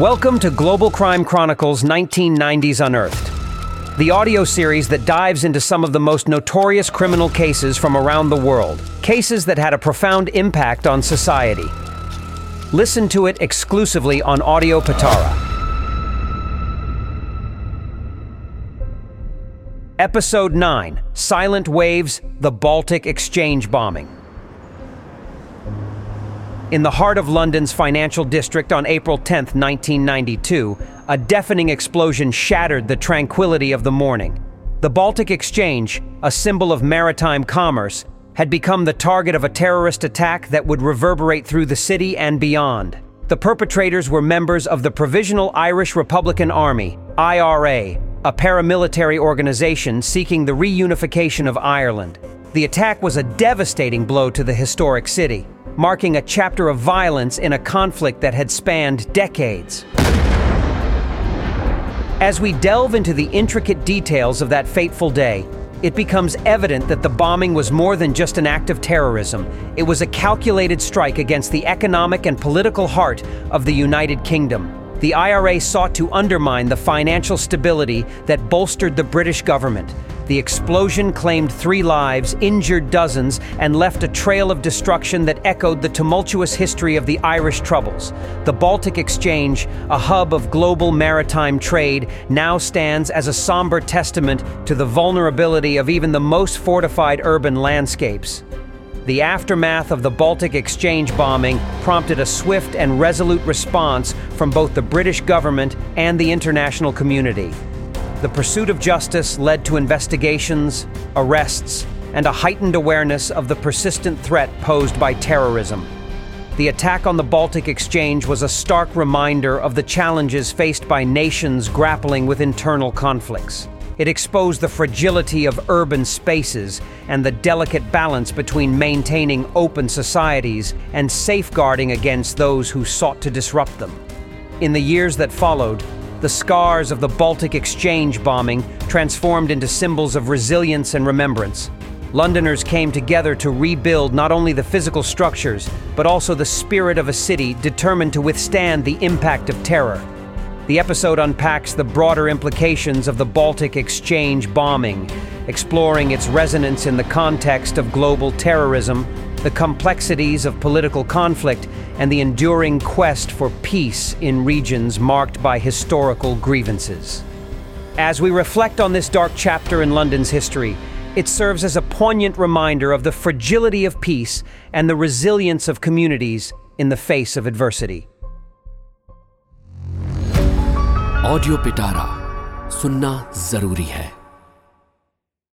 Welcome to Global Crime Chronicles 1990s Unearthed, the audio series that dives into some of the most notorious criminal cases from around the world, cases that had a profound impact on society. Listen to it exclusively on Audio Pitara. Episode 9 Silent Waves The Baltic Exchange Bombing. In the heart of London's financial district on April 10, 1992, a deafening explosion shattered the tranquility of the morning. The Baltic Exchange, a symbol of maritime commerce, had become the target of a terrorist attack that would reverberate through the city and beyond. The perpetrators were members of the Provisional Irish Republican Army, IRA, a paramilitary organization seeking the reunification of Ireland. The attack was a devastating blow to the historic city marking a chapter of violence in a conflict that had spanned decades. As we delve into the intricate details of that fateful day, it becomes evident that the bombing was more than just an act of terrorism. It was a calculated strike against the economic and political heart of the United Kingdom. The IRA sought to undermine the financial stability that bolstered the British government, the explosion claimed three lives, injured dozens, and left a trail of destruction that echoed the tumultuous history of the Irish Troubles. The Baltic Exchange, a hub of global maritime trade, now stands as a somber testament to the vulnerability of even the most fortified urban landscapes. The aftermath of the Baltic Exchange bombing prompted a swift and resolute response from both the British government and the international community. The pursuit of justice led to investigations, arrests, and a heightened awareness of the persistent threat posed by terrorism. The attack on the Baltic Exchange was a stark reminder of the challenges faced by nations grappling with internal conflicts. It exposed the fragility of urban spaces and the delicate balance between maintaining open societies and safeguarding against those who sought to disrupt them. In the years that followed, the scars of the Baltic Exchange bombing transformed into symbols of resilience and remembrance. Londoners came together to rebuild not only the physical structures, but also the spirit of a city determined to withstand the impact of terror. The episode unpacks the broader implications of the Baltic Exchange bombing, exploring its resonance in the context of global terrorism the complexities of political conflict, and the enduring quest for peace in regions marked by historical grievances. As we reflect on this dark chapter in London's history, it serves as a poignant reminder of the fragility of peace and the resilience of communities in the face of adversity. Audio पिटारा सुनना जरूरी है